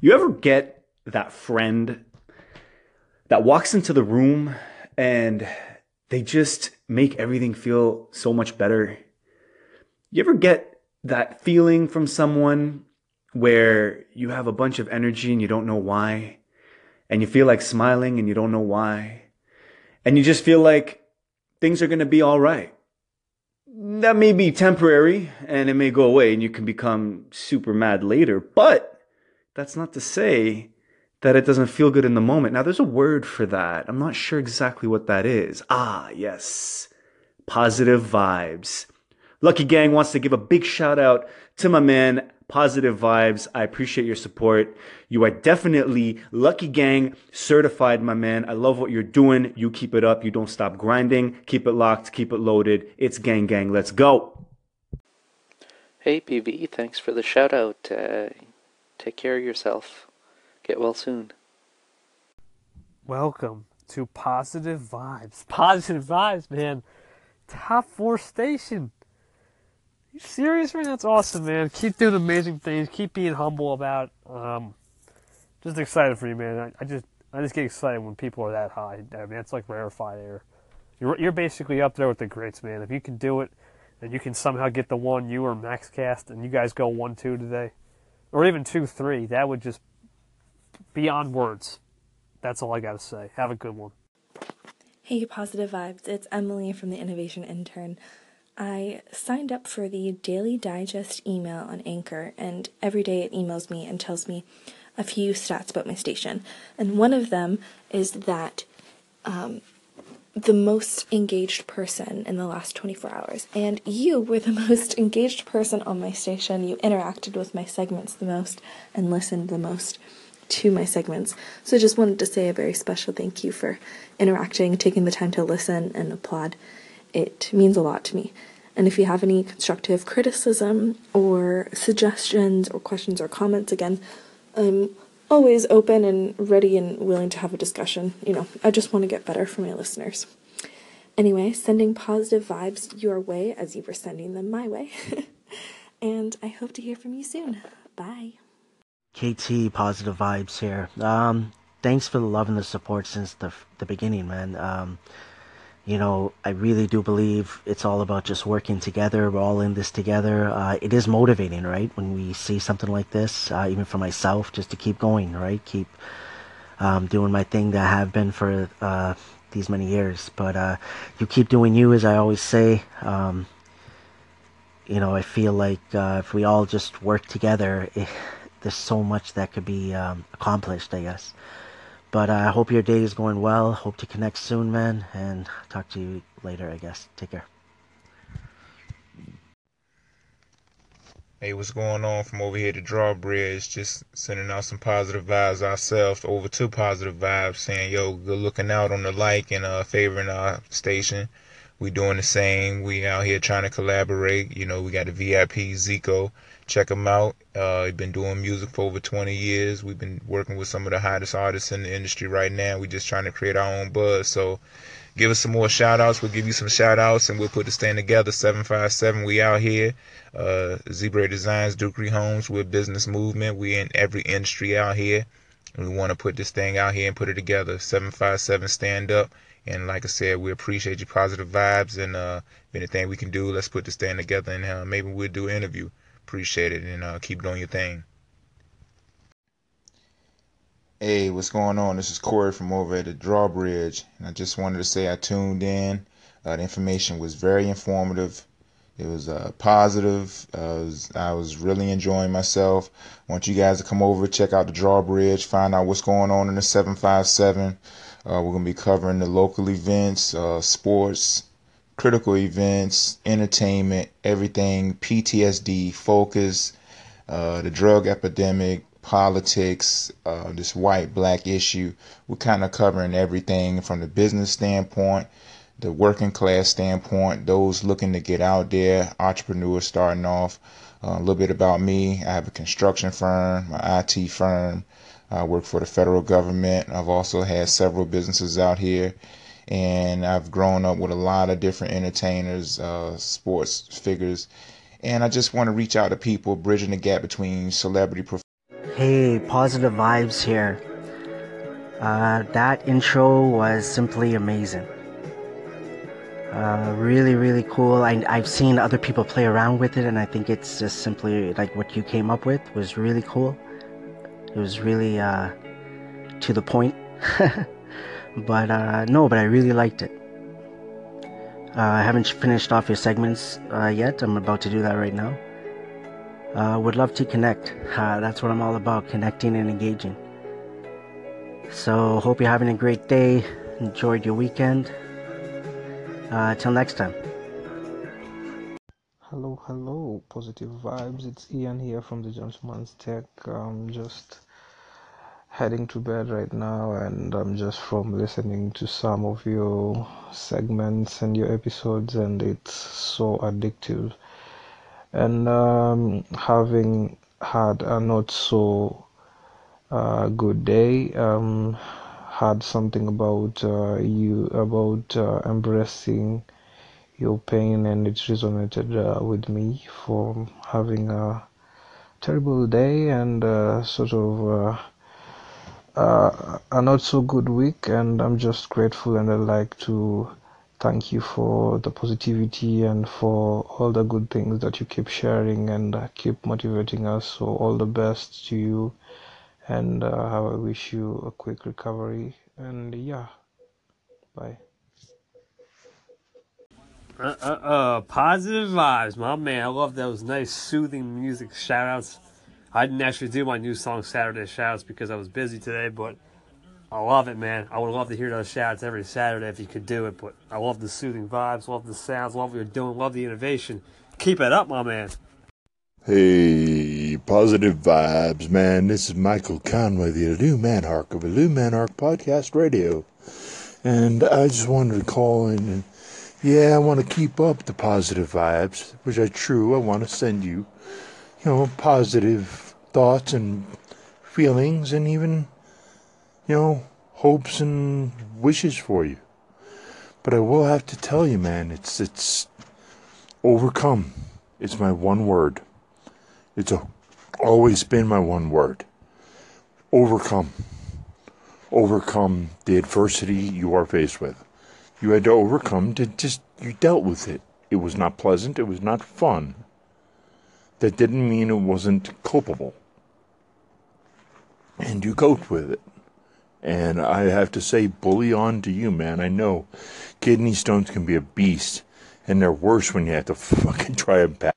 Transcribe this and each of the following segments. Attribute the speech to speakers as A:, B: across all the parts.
A: You ever get that friend that walks into the room and they just make everything feel so much better? You ever get that feeling from someone where you have a bunch of energy and you don't know why? And you feel like smiling and you don't know why? And you just feel like things are going to be all right. That may be temporary and it may go away and you can become super mad later, but that's not to say that it doesn't feel good in the moment. Now, there's a word for that. I'm not sure exactly what that is. Ah, yes. Positive vibes. Lucky Gang wants to give a big shout out to my man, Positive Vibes. I appreciate your support. You are definitely Lucky Gang certified, my man. I love what you're doing. You keep it up. You don't stop grinding. Keep it locked. Keep it loaded. It's Gang Gang. Let's go.
B: Hey, PV, thanks for the shout out. Uh, take care of yourself. Get well soon.
C: Welcome to Positive Vibes. Positive Vibes, man. Top four station. You serious, man? That's awesome, man. Keep doing amazing things. Keep being humble about. Um, just excited for you, man. I, I, just, I just get excited when people are that high. I mean, it's like rarefied air. You're, you're basically up there with the greats, man. If you can do it, and you can somehow get the one you or Max cast, and you guys go one two today, or even two three, that would just be beyond words. That's all I got to say. Have a good one.
D: Hey, positive vibes. It's Emily from the Innovation Intern. I signed up for the Daily Digest email on Anchor, and every day it emails me and tells me a few stats about my station. And one of them is that um, the most engaged person in the last 24 hours. And you were the most engaged person on my station. You interacted with my segments the most and listened the most to my segments. So I just wanted to say a very special thank you for interacting, taking the time to listen and applaud. It means a lot to me. And if you have any constructive criticism or suggestions or questions or comments, again, I'm always open and ready and willing to have a discussion. You know, I just want to get better for my listeners. Anyway, sending positive vibes your way as you were sending them my way. and I hope to hear from you soon. Bye.
E: KT, positive vibes here. Um, thanks for the love and the support since the the beginning, man. Um, you know, I really do believe it's all about just working together. We're all in this together. Uh, it is motivating, right? When we see something like this, uh, even for myself, just to keep going, right? Keep um, doing my thing that I have been for uh, these many years. But uh, you keep doing you, as I always say. Um, you know, I feel like uh, if we all just work together, it, there's so much that could be um, accomplished, I guess. But uh, I hope your day is going well. Hope to connect soon, man, and talk to you later, I guess. Take care.
F: Hey, what's going on from over here to Drawbridge? Just sending out some positive vibes ourselves over to positive vibes, saying, yo, good looking out on the like and uh, favoring our station. We doing the same. We out here trying to collaborate. You know, we got the VIP Zico check him out. Uh, he's been doing music for over 20 years. We've been working with some of the hottest artists in the industry right now. We're just trying to create our own buzz. So give us some more shout outs. We'll give you some shout outs and we'll put the stand together. 757, we out here. Uh, Zebra Designs, Dukery Homes, we're business movement. We in every industry out here. And we want to put this thing out here and put it together. 757, stand up. And like I said, we appreciate your positive vibes and uh, anything we can do, let's put this thing together and uh, maybe we'll do an interview. Appreciate it and uh, keep doing your thing.
G: Hey, what's going on? This is Corey from over at the Drawbridge, and I just wanted to say I tuned in. Uh, the information was very informative. It was uh, positive. Uh, was, I was really enjoying myself. I want you guys to come over, check out the Drawbridge, find out what's going on in the 757. Uh, we're going to be covering the local events, uh, sports, critical events, entertainment, everything, PTSD, focus, uh, the drug epidemic, politics, uh, this white black issue. We're kind of covering everything from the business standpoint, the working class standpoint, those looking to get out there, entrepreneurs starting off. Uh, a little bit about me. I have a construction firm, my IT firm. I work for the federal government. I've also had several businesses out here and I've grown up with a lot of different entertainers, uh, sports figures, and I just want to reach out to people, bridging the gap between celebrity.
E: Hey, positive vibes here. Uh, that intro was simply amazing. Uh, really, really cool. I, I've seen other people play around with it, and I think it's just simply like what you came up with was really cool. It was really uh, to the point. but uh, no, but I really liked it. Uh, I haven't finished off your segments uh, yet. I'm about to do that right now. Uh, would love to connect. That's what I'm all about connecting and engaging. So, hope you're having a great day. Enjoyed your weekend. Uh, till next time.
H: Hello, positive vibes. It's Ian here from the Gentleman's Tech. I'm just heading to bed right now, and I'm just from listening to some of your segments and your episodes, and it's so addictive. And um, having had a not so uh, good day, um, had something about uh, you about uh, embracing your pain, and it resonated uh, with me for having a terrible day and uh, sort of uh, uh, a not so good week. And I'm just grateful, and I'd like to thank you for the positivity and for all the good things that you keep sharing and keep motivating us. So all the best to you and uh, I wish you a quick recovery. And yeah, bye.
C: Uh, uh, uh, positive vibes, my man. I love those nice, soothing music shout outs. I didn't actually do my new song Saturday shouts because I was busy today, but I love it, man. I would love to hear those shouts every Saturday if you could do it, but I love the soothing vibes, love the sounds, love what you're doing, love the innovation. Keep it up, my man.
I: Hey, positive vibes, man. This is Michael Conway, the Illuminarch of Illuminarch Podcast Radio. And I just wanted to call in and, yeah, I want to keep up the positive vibes, which are true. I want to send you, you know, positive thoughts and feelings and even, you know, hopes and wishes for you. But I will have to tell you, man, it's, it's overcome. It's my one word. It's a, always been my one word. Overcome. Overcome the adversity you are faced with. You had to overcome to just, you dealt with it. It was not pleasant. It was not fun. That didn't mean it wasn't culpable. And you coped with it. And I have to say, bully on to you, man. I know kidney stones can be a beast, and they're worse when you have to fucking try and pass.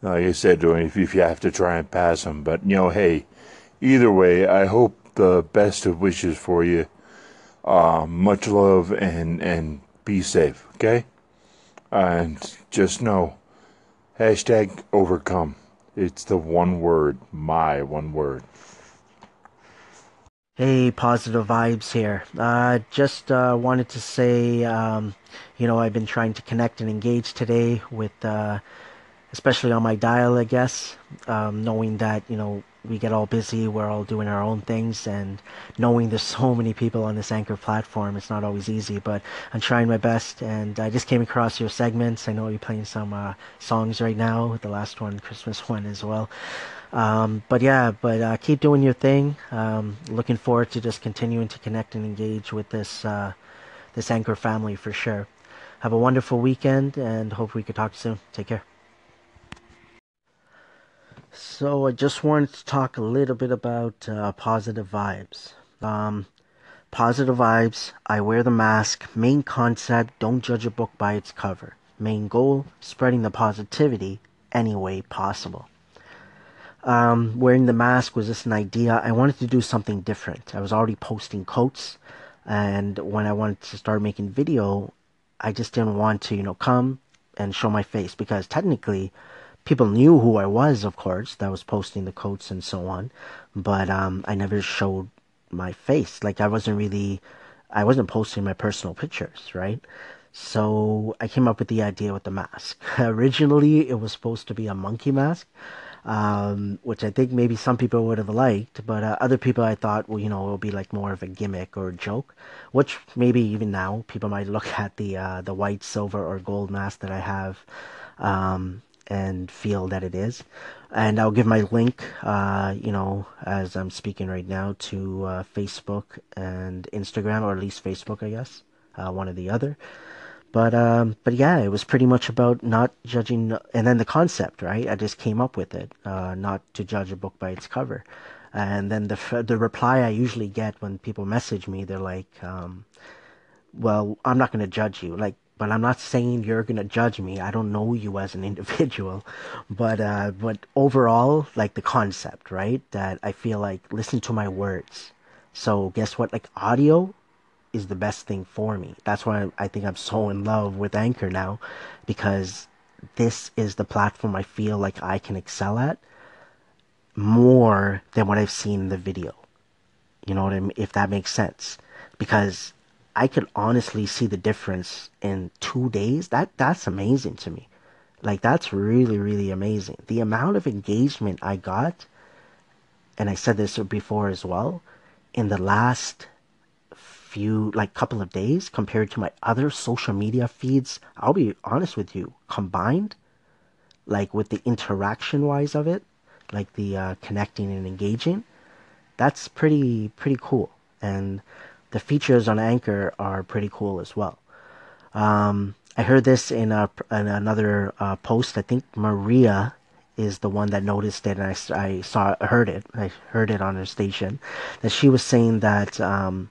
I: Like I said, if you have to try and pass them, but you know, hey, either way, I hope the best of wishes for you. Uh, much love and and be safe, okay? And just know, hashtag overcome. It's the one word, my one word.
E: Hey, positive vibes here. Uh, just uh, wanted to say, um, you know, I've been trying to connect and engage today with, uh, especially on my dial, I guess, um, knowing that, you know, we get all busy, we're all doing our own things, and knowing there's so many people on this Anchor platform, it's not always easy, but I'm trying my best, and I just came across your segments. I know you're playing some uh, songs right now, the last one, Christmas one as well. Um, but yeah, but uh, keep doing your thing. Um, looking forward to just continuing to connect and engage with this uh, this Anchor family for sure. Have a wonderful weekend, and hope we could talk soon. Take care. So I just wanted to talk a little bit about uh, positive vibes. Um, positive vibes. I wear the mask. Main concept: don't judge a book by its cover. Main goal: spreading the positivity any way possible um, wearing the mask was just an idea. I wanted to do something different. I was already posting quotes, and when I wanted to start making video, I just didn't want to, you know, come and show my face because technically, people knew who I was, of course, that was posting the quotes and so on, but um, I never showed my face. Like I wasn't really, I wasn't posting my personal pictures, right? So I came up with the idea with the mask. Originally, it was supposed to be a monkey mask um, which I think maybe some people would have liked, but uh, other people I thought, well, you know, it'll be like more of a gimmick or a joke, which maybe even now people might look at the uh, the white, silver, or gold mask that I have, um, and feel that it is. And I'll give my link, uh, you know, as I'm speaking right now, to uh, Facebook and Instagram, or at least Facebook, I guess, uh, one or the other. But um, but yeah, it was pretty much about not judging, and then the concept, right? I just came up with it, uh, not to judge a book by its cover. And then the the reply I usually get when people message me, they're like, um, "Well, I'm not going to judge you." Like, but I'm not saying you're to judge me. I don't know you as an individual, but uh, but overall, like the concept, right? That I feel like listen to my words. So guess what? Like audio is the best thing for me. That's why I think I'm so in love with Anchor now because this is the platform I feel like I can excel at more than what I've seen in the video. You know what I mean? If that makes sense. Because I could honestly see the difference in two days. That that's amazing to me. Like that's really, really amazing. The amount of engagement I got, and I said this before as well, in the last few like couple of days compared to my other social media feeds i'll be honest with you combined like with the interaction wise of it like the uh, connecting and engaging that's pretty pretty cool and the features on anchor are pretty cool as well. Um, i heard this in, a, in another uh, post. I think maria is the one that noticed it and I, I saw heard it. I heard it on her station that she was saying that um,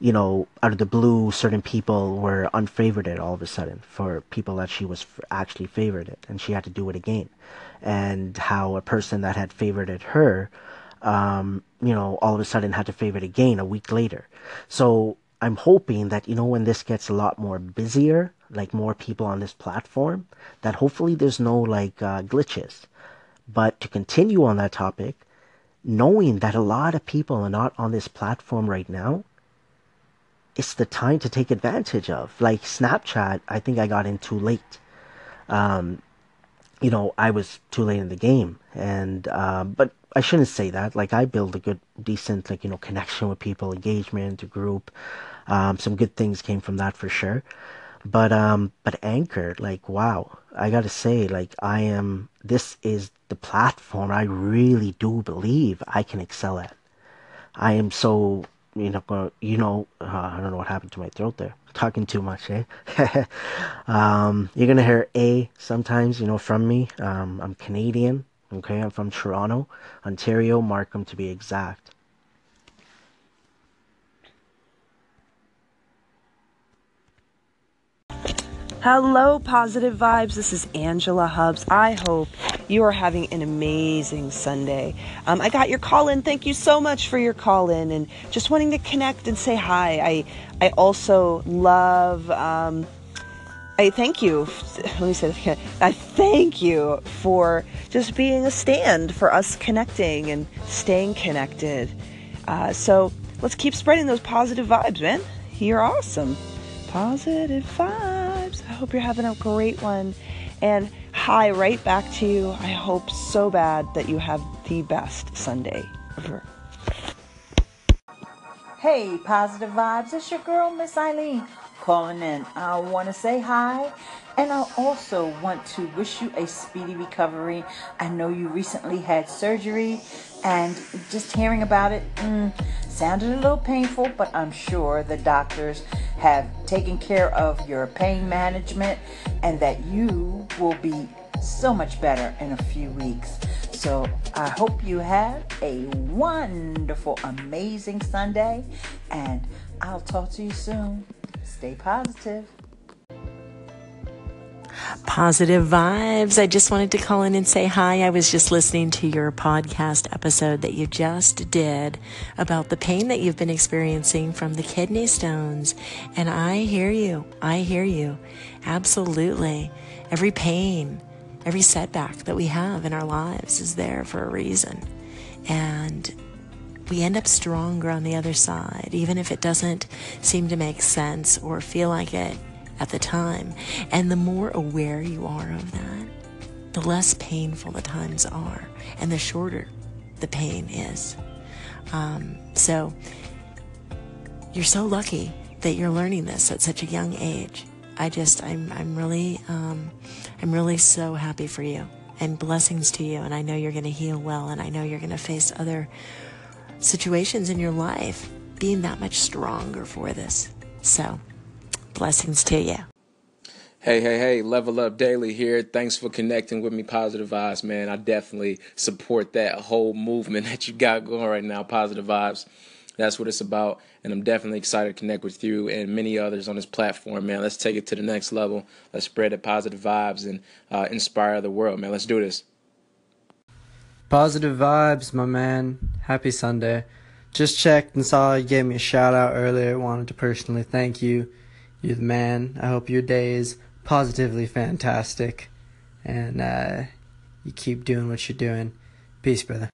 E: you know, out of the blue, certain people were unfavorited all of a sudden for people that she was actually favorited, and she had to do it again. And how a person that had favorited her, um, you know, all of a sudden had to favorite again a week later. So I'm hoping that, you know, when this gets a lot more busier, like more people on this platform, that hopefully there's no like uh, glitches. But to continue on that topic, knowing that a lot of people are not on this platform right now, it's the time to take advantage of. Like Snapchat, I think I got in too late. Um, you know, I was too late in the game, and uh, but I shouldn't say that. Like I built a good, decent, like you know, connection with people, engagement, group. Um, some good things came from that for sure. But um, but Anchor, like wow, I gotta say, like I am. This is the platform I really do believe I can excel at. I am so you know, you know, uh, I don't know what happened to my throat there. Talking too much, eh? um, you're gonna hear a sometimes, you know, from me. Um, I'm Canadian. Okay, I'm from Toronto, Ontario, Markham to be exact.
J: Hello, positive vibes. This is Angela Hubbs. I hope you are having an amazing Sunday. Um, I got your call in. Thank you so much for your call in and just wanting to connect and say hi. I I also love. Um, I thank you. Let me say this again. I thank you for just being a stand for us connecting and staying connected. Uh, so let's keep spreading those positive vibes, man. You're awesome. Positive vibes. I hope you're having a great one. And hi, right back to you. I hope so bad that you have the best Sunday ever.
K: Hey, positive vibes. It's your girl, Miss Eileen, calling in. I want to say hi, and I also want to wish you a speedy recovery. I know you recently had surgery, and just hearing about it mm, sounded a little painful, but I'm sure the doctors have taken care of your pain management and that you will be so much better in a few weeks. So I hope you have a wonderful, amazing Sunday, and I'll talk to you soon. Stay positive.
L: Positive vibes. I just wanted to call in and say hi. I was just listening to your podcast episode that you just did about the pain that you've been experiencing from the kidney stones. And I hear you. I hear you. Absolutely. Every pain, every setback that we have in our lives is there for a reason. And we end up stronger on the other side, even if it doesn't seem to make sense or feel like it at the time. And the more aware you are of that, the less painful the times are, and the shorter the pain is. Um, so you're so lucky that you're learning this at such a young age. I just, I'm, I'm really, um, I'm really so happy for you. and blessings to you. And I know you're going to heal well, and I know you're going to face other situations in your life being that much stronger for this. So, blessings to you.
M: Hey, hey, hey, Level Up Daily here. Thanks for connecting with me, Positive Vibes, man. I definitely support that whole movement that you got going right now, Positive Vibes. That's what it's about. And I'm definitely excited to connect with you and many others on this platform, man. Let's take it to the next level. Let's spread the positive vibes and uh, inspire the world, man. Let's do this.
N: Positive vibes, my man. Happy Sunday. Just checked and saw you gave me a shout out earlier. Wanted to personally thank you. You're the man. I hope your day is positively fantastic. And uh, you keep doing what you're doing. Peace, brother.